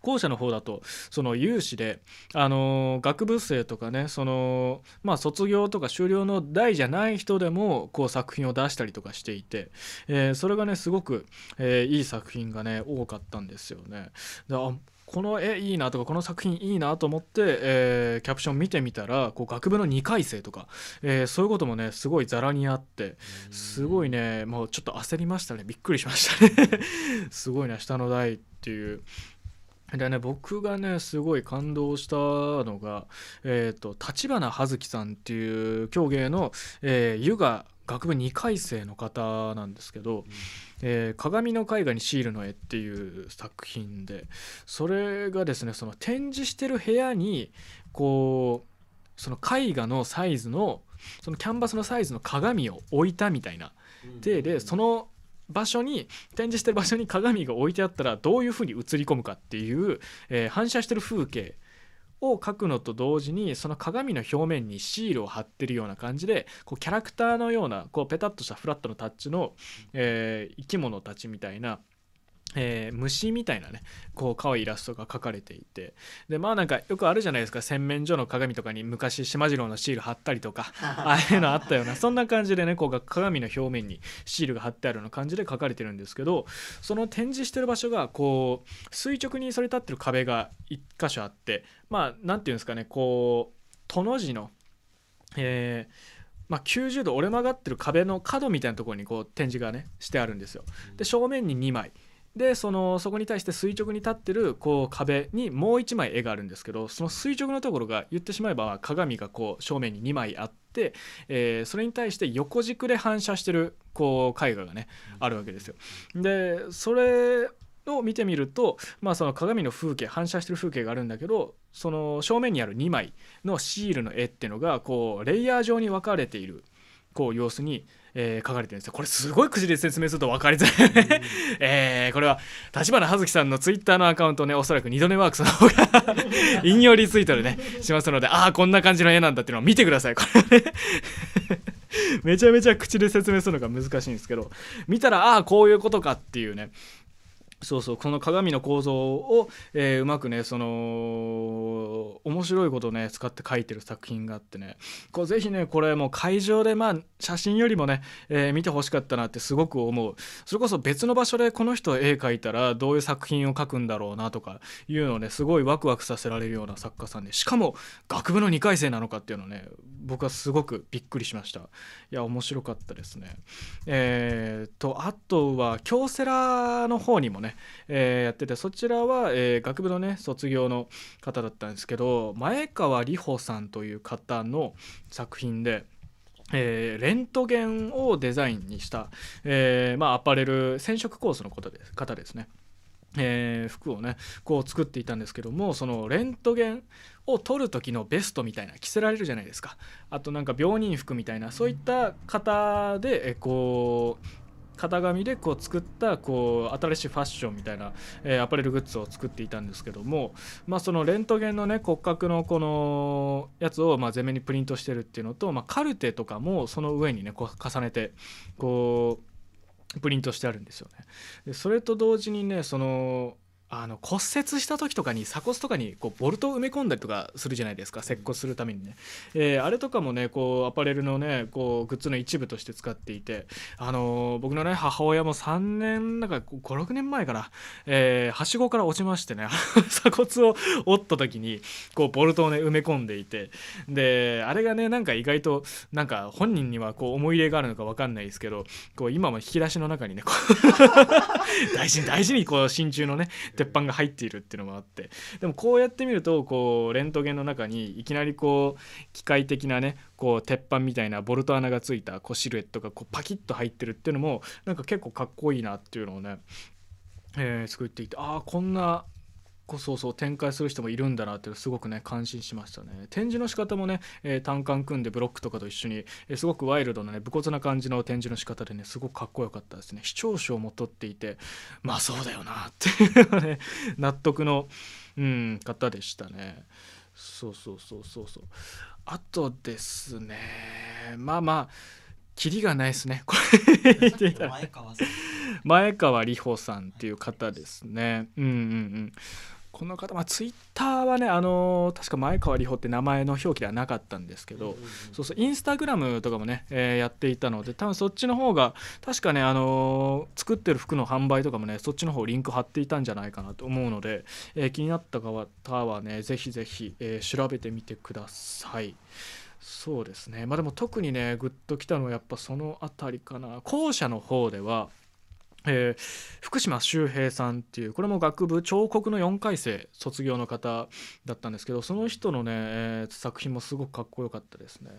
校舎の方だとその有志で、あの学部生とかねその、まあ、卒業とか修了の代じゃない人でもこう作品を出したりとかしていて、えーそれがねすごく、えーいい作品がね多かったんですよね。であこの絵いいなとかこの作品いいなと思って、えーキャプション見てみたらこう学部の2回生とか、えーそういうこともねすごいざらにあってすごいねもうちょっと焦りましたね。びっくりしましたね。すごいな下の代っていう。でね僕がねすごい感動したのがえっ、と立花葉月さんっていう競芸の、えー、湯が学部2回生の方なんですけど「えー鏡の絵画にシールの絵」っていう作品でそれがですねその展示してる部屋にこうその絵画のサイズのそのキャンバスのサイズの鏡を置いたみたいな。ででその場所に展示してる場所に鏡が置いてあったらどういうふうに映り込むかっていう、えー反射してる風景を描くのと同時にその鏡の表面にシールを貼ってるような感じでこうキャラクターのようなこうペタッとしたフラットのタッチの、えー生き物たちみたいな、えー虫みたいなねこう可愛いイラストが描かれていて。でまあなんかよくあるじゃないですか。洗面所の鏡とかに昔島次郎のシール貼ったりとか。ああいうのあったような。そんな感じでねこう鏡の表面にシールが貼ってあるような感じで描かれてるんですけどその展示してる場所がこう垂直にそれ立ってる壁が1箇所あってまあなんていうんですかねこうとの字のえーまあ、90度折れ曲がってる壁の角みたいなところにこう展示がねしてあるんですよ。で正面に2枚でそのそこに対して垂直に立ってるこう壁にもう1枚絵があるんですけどその垂直のところが言ってしまえば鏡がこう正面に2枚あって、えーそれに対して横軸で反射してるこう絵画がねあるわけですよ。でそれを見てみると、まあ、その鏡の風景反射してる風景があるんだけどその正面にある2枚のシールの絵っていうのがこうレイヤー状に分かれているこう様子に、えー描かれてるんですよ。これすごい口で説明すると分かりづらいね、えーこれは立花葉月さんのツイッターのアカウントねおそらく二度寝ワークスの方が 引用リツイートでねしますのでああこんな感じの絵なんだっていうのを見てください。これ。ね めちゃめちゃ口で説明するのが難しいんですけど見たらああこういうことかっていうねそうそうこの鏡の構造を、えーうまくねその面白いことをね使って描いてる作品があってね。こうぜひねこれもう会場でまあ写真よりもね、えー見てほしかったなってすごく思う。それこそ別の場所でこの人絵描いたらどういう作品を描くんだろうなとかいうのをねすごいワクワクさせられるような作家さんでしかも学部の2回生なのかっていうのね僕はすごくびっくりしました。いや面白かったですね。えー、とあとは京セラの方にもねえーやっててそちらは、えー学部のね卒業の方だったんですけど前川里穂さんという方の作品で。えーレントゲンをデザインにした、えーまあ、アパレル染色コースのことです方ですね。えー服をねこう作っていたんですけどもそのレントゲンを撮る時のベストみたいな着せられるじゃないですかあとなんか病人服みたいなそういった方で、えこう型紙でこう作ったこう新しいファッションみたいな、えアパレルグッズを作っていたんですけども、まあ、そのレントゲンのね骨格のこのやつをまあ前面にプリントしてるっていうのと、まあ、カルテとかもその上にねこう重ねてこうプリントしてあるんですよね。でそれと同時にねそのあの骨折した時とかに鎖骨とかにこうボルトを埋め込んだりとかするじゃないですか。接骨するためにね、えーあれとかもねこうアパレルのねこうグッズの一部として使っていて。あのー僕のね母親も3年だから56年前から、えーはしごから落ちましてね 鎖骨を折った時にこうボルトをね埋め込んでいて。であれがねなんか意外となんか本人にはこう思い入れがあるのか分かんないですけどこう今も引き出しの中にね 大事に大事にこう真鍮のね鉄板が入っているっていうのもあってでもこうやってみるとこうレントゲンの中にいきなりこう機械的なねこう鉄板みたいなボルト穴がついたこうシルエットがこうパキッと入ってるっていうのもなんか結構かっこいいなっていうのをね、えー作っていてああこんなこうそうそう展開する人もいるんだなってすごくね感心しましたね。展示の仕方もね、えー単管組んでブロックとかと一緒に、えーすごくワイルドなね武骨な感じの展示の仕方でねすごくかっこよかったですね。視聴賞も取っていてまあそうだよなっていうね納得の、うん、方でしたね。そうそうそうそうそう。あとですねまあまあキリがないですね。これ。前川さん。前川里穂さんっていう方ですね。うんうんうん。この方、まあ、ツイッターはね、あのー確か前川里穂って名前の表記ではなかったんですけど、そうそう、インスタグラムとかもね、えーやっていたので、多分そっちの方が、確かね、あのー作ってる服の販売とかもね、そっちの方リンク貼っていたんじゃないかなと思うので、えー気になった方はね、ぜひぜひ、えー調べてみてください。そうですね。まあでも特にね、グッときたのはやっぱそのあたりかな。後者の方では、えー福島周平さんっていうこれも学部彫刻の4回生卒業の方だったんですけどその人のね、えー作品もすごくかっこよかったですね、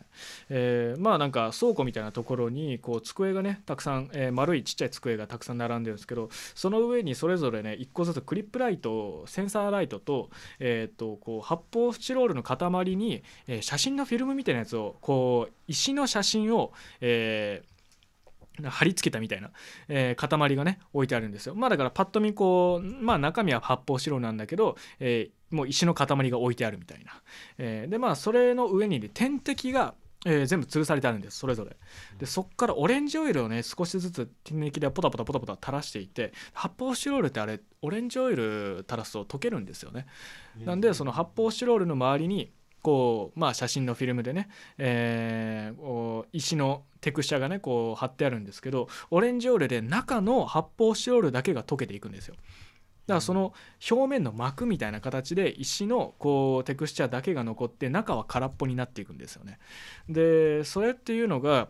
えーまあなんか倉庫みたいなところにこう机がねたくさん、え丸いちっちゃい机がたくさん並んでるんですけどその上にそれぞれね1個ずつクリップライトセンサーライトと,、えー、とこう発泡スチロールの塊に、え写真のフィルムみたいなやつをこう石の写真を、えー貼り付けたみたいな、えー塊がね置いてあるんですよ。まあだからパッと見こうまあ中身は発泡スチロールなんだけど、えーもう石の塊が置いてあるみたいな、えーでまあそれの上にね点滴がえー全部吊るされてあるんですそれぞれ。でそっからオレンジオイルをね少しずつ点滴でポタポタポタポタ垂らしていて発泡スチロールってあれオレンジオイル垂らすと溶けるんですよね。なんでその発泡スチロールの周りにこうまあ写真のフィルムでね、えーこう石のテクスチャがねこう貼ってあるんですけどオレンジオイルで中の発泡スチロールだけが溶けていくんですよ。だからその表面の膜みたいな形で石のこうテクスチャだけが残って中は空っぽになっていくんですよね。でそれっていうのが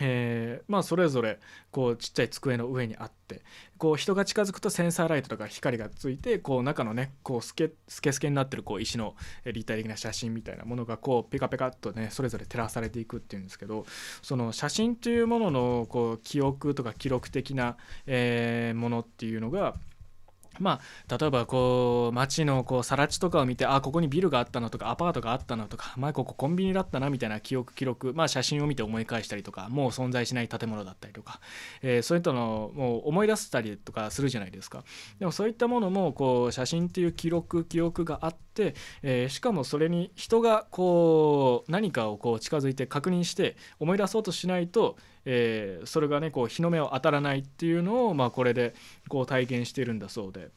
えーまあそれぞれこうちっちゃい机の上にあってこう人が近づくとセンサーライトとか光がついてこう中のねこうスケスケスケになってるこう石の立体的な写真みたいなものがこうペカペカっとねそれぞれ照らされていくっていうんですけどその写真というもののこう記憶とか記録的な、えーものっていうのがまあ、例えばこう街のこう更地とかを見てあここにビルがあったのとかアパートがあったのとか前ここコンビニだったなみたいな記憶記録、まあ、写真を見て思い返したりとかもう存在しない建物だったりとか、えーそういったのをもう思い出したりとかするじゃないですか。でもそういったものもこう写真っていう記録記憶があって、えーしかもそれに人がこう何かをこう近づいて確認して思い出そうとしないと、えーそれがねこう日の目を当たらないっていうのを、まあ、これでこう体験してるんだそうで。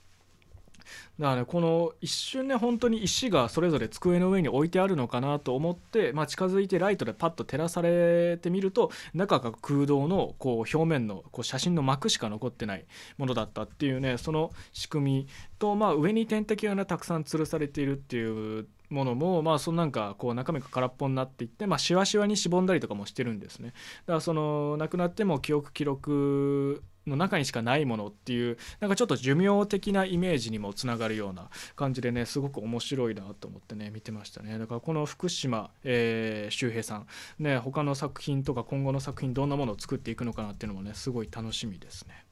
だからねこの一瞬ね本当に石がそれぞれ机の上に置いてあるのかなと思って、まあ、近づいてライトでパッと照らされてみると中が空洞のこう表面のこう写真の膜しか残ってないものだったっていうねその仕組みと、まあ、上に点滴がねたくさん吊るされているっていうものも、まあ、そのなんかこう中身が空っぽになっていって、まあ、しわしわにしぼんだりとかもしてるんですね。だからその亡くなっても記憶記録の中にしかないものっていうなんかちょっと寿命的なイメージにもつながるような感じでねすごく面白いなと思ってね見てましたねだからこの福島、えー周平さんね他の作品とか今後の作品どんなものを作っていくのかなっていうのもねすごい楽しみですね。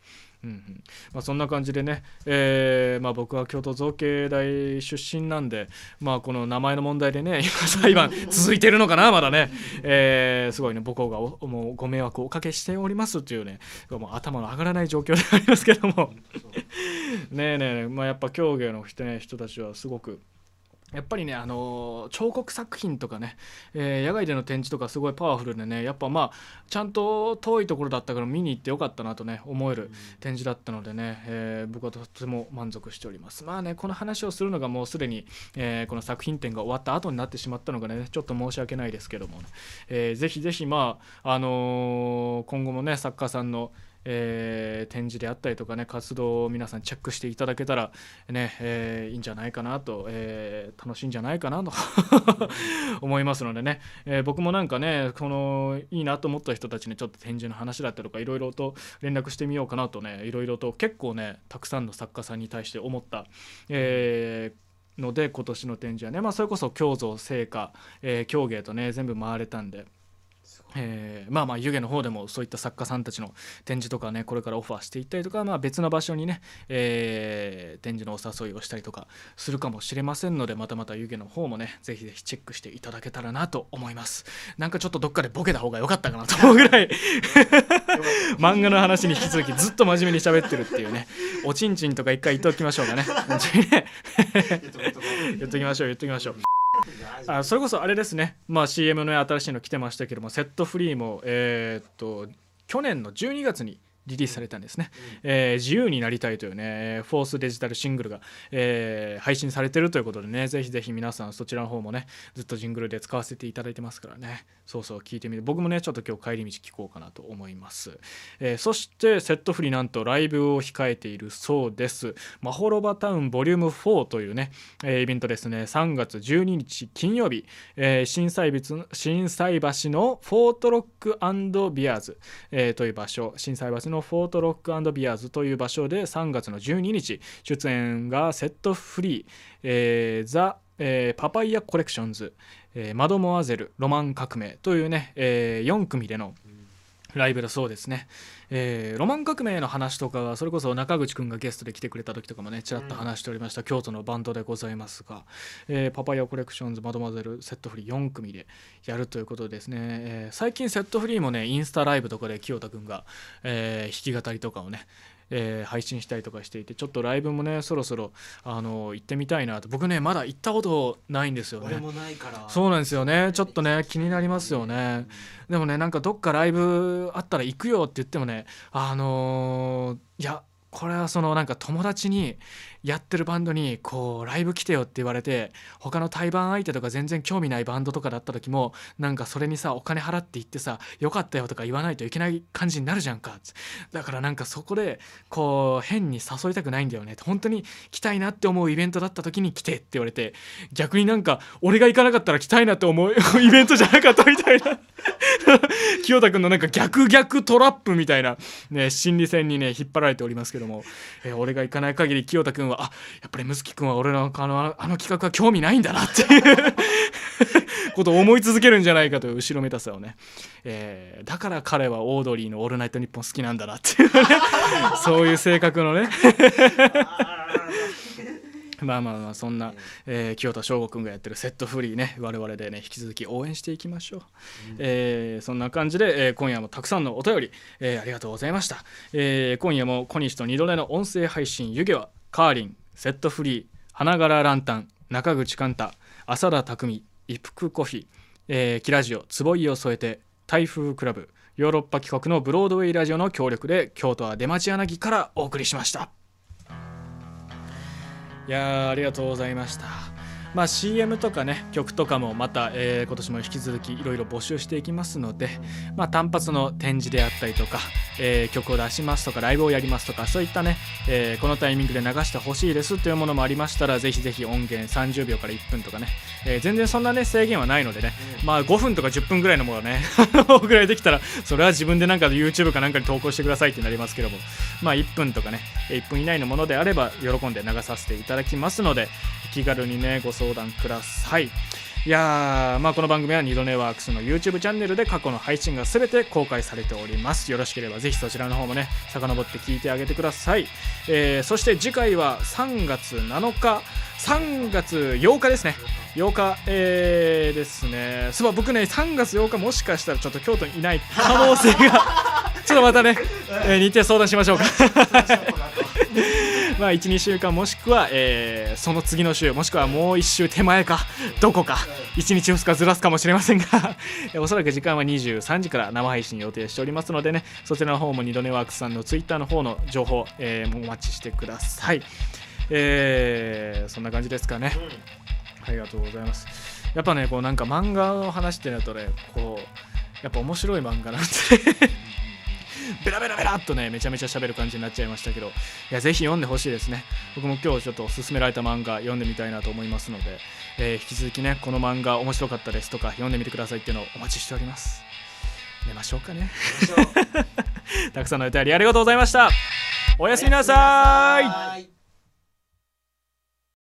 うんうん。まあ、そんな感じでね、えーまあ、僕は京都造形大出身なんで、まあ、この名前の問題でね 今裁判続いてるのかなまだね、えーすごいね母校がおもうご迷惑をおかけしておりますっていうねもう頭の上がらない状況でありますけども。ねえねえ、まあ、やっぱ競技の人,、ね、人たちはすごくやっぱりね、あのー彫刻作品とかね、えー野外での展示とかすごいパワフルでねやっぱまあちゃんと遠いところだったから見に行ってよかったなとね思える展示だったのでね、えー僕はとても満足しております。まあねこの話をするのがもうすでに、えーこの作品展が終わった後になってしまったのがねちょっと申し訳ないですけども、ね。えーぜひぜひまああのー今後もね作家さんのえー展示であったりとかね活動を皆さんチェックしていただけたらね、えーいいんじゃないかなと、えー楽しいんじゃないかなと 思いますのでね、え僕もなんかねこのいいなと思った人たちにちょっと展示の話だったりとかいろいろと連絡してみようかなとねいろいろと結構ねたくさんの作家さんに対して思った、えーので今年の展示はね、まあ、それこそ京造聖火、えー京芸とね全部回れたんで。えーまあまあ湯気の方でもそういった作家さんたちの展示とかねこれからオファーしていったりとか、まあ、別の場所にね、えー展示のお誘いをしたりとかするかもしれませんのでまたまた湯気の方もねぜひぜひチェックしていただけたらなと思います。なんかちょっとどっかでボケた方が良かったかなと思うぐらい。漫画の話に引き続きずっと真面目に喋ってるっていうね。おちんちんとか一回言っておきましょうかね。言っときましょう言っときましょうあそれこそあれですね、まあ、CM の新しいの来てましたけどもセットフリーも、えーっと去年の12月にリリースされたんですね、えー自由になりたいというねえーフォースデジタルシングルが、えー配信されてるということでねぜひぜひ皆さんそちらの方もねずっとジングルで使わせていただいてますからね。そうそう聞いてみて僕もねちょっと今日帰り道聞こうかなと思います、えーそしてセットフリーなんとライブを控えているそうです。マホロバタウンボリューム4というね、えーイベントですね。3月12日金曜日、えー心斎橋心斎橋のフォートロックビアーズ、えーという場所。心斎橋ののフォートロックビアーズという場所で3月の12日出演がセットフリー、えーザ、えーパパイヤコレクションズ、えーマドモアゼルロマン革命というね、え4組でのライブだそうですね、えーロマン革命の話とかはそれこそ中口くんがゲストで来てくれた時とかもねちらっと話しておりました、京都のバンドでございますが、えーパパイヤコレクションズマドマゼルセットフリー4組でやるということですね、えー最近セットフリーもねインスタライブとかで清田くんが、えー弾き語りとかをねえー配信したりとかしていてちょっとライブもねそろそろあの行ってみたいなと。僕ねまだ行ったことないんですよね。俺もないから。そうなんですよね。ちょっとね気になりますよね。でもねなんかどっかライブあったら行くよって言ってもねあのーいやこれはそのなんか友達にやってるバンドにこうライブ来てよって言われて他の対バン相手とか全然興味ないバンドとかだった時もなんかそれにさお金払って行ってさよかったよとか言わないといけない感じになるじゃんか。だからなんかそこでこう変に誘いたくないんだよね。本当に来たいなって思うイベントだった時に来てって言われて逆になんか俺が行かなかったら来たいなって思う イベントじゃなかったみたいな。清田君のなんか逆逆トラップみたいな、ね、心理戦にね引っ張られておりますけども、えー俺が行かない限り清田君はあやっぱりむすき君は俺のあのあの企画は興味ないんだなっていうことを思い続けるんじゃないかという後ろめたさをね、えーだから彼はオードリーの「オールナイトニッポン」好きなんだなっていうね。そういう性格のね。まあまあまあそんな、えー清田翔吾君がやってるセットフリーね。我々でね引き続き応援していきましょう、えーそんな感じで、えー今夜もたくさんのお便り、えーありがとうございました、えー今夜も小西と二度寝の音声配信湯気はカーリンセットフリー花柄ランタン中口寛太浅田匠一服コーヒー、えーキラジオ坪井を添えて台風クラブヨーロッパ帰国のブロードウェイラジオの協力で京都は出町柳からお送りしました。いやありがとうございました。まあ CM とかね曲とかもまた、えー今年も引き続きいろいろ募集していきますので、まあ、単発の展示であったりとか、えー曲を出しますとかライブをやりますとかそういったね、えーこのタイミングで流してほしいですというものもありましたらぜひぜひ音源30秒から1分とかね、えー全然そんなね制限はないのでね、まあ5分とか10分ぐらいのものねぐらいできたらそれは自分でなんか YouTube かなんかに投稿してくださいってなりますけどもまあ1分とかね1分以内のものであれば喜んで流させていただきますので気軽にねご相談ください。い。やーまあこの番組は二度寝ワークスの YouTube チャンネルで過去の配信が全て公開されております。よろしければぜひそちらの方もね遡って聞いてあげてください、えーそして次回は3月7日3月8日ですね。8日、えーですね。そう僕ね3月8日もしかしたらちょっと京都にいない可能性が。ちょっとまたね、えー日程相談しましょうか まあ12週間もしくは、えーその次の週もしくはもう1週手前かどこか1日2日ずらすかもしれませんが おそらく時間は23時から生配信予定しておりますのでねそちらの方も二度寝ワークスさんのツイッターの方の情報、えーお待ちしてください、えーそんな感じですかね、ありがとうございます。やっぱねこうなんか漫画の話ってなるとねこうやっぱ面白い漫画なんで。ベラベラベラっとねめちゃめちゃ喋る感じになっちゃいましたけど。いやぜひ読んでほしいですね。僕も今日ちょっと勧められた漫画読んでみたいなと思いますので、えー引き続きねこの漫画面白かったですとか読んでみてくださいっていうのをお待ちしております。寝ましょうかね。たくさんのお便りありがとうございました。おやすみなさい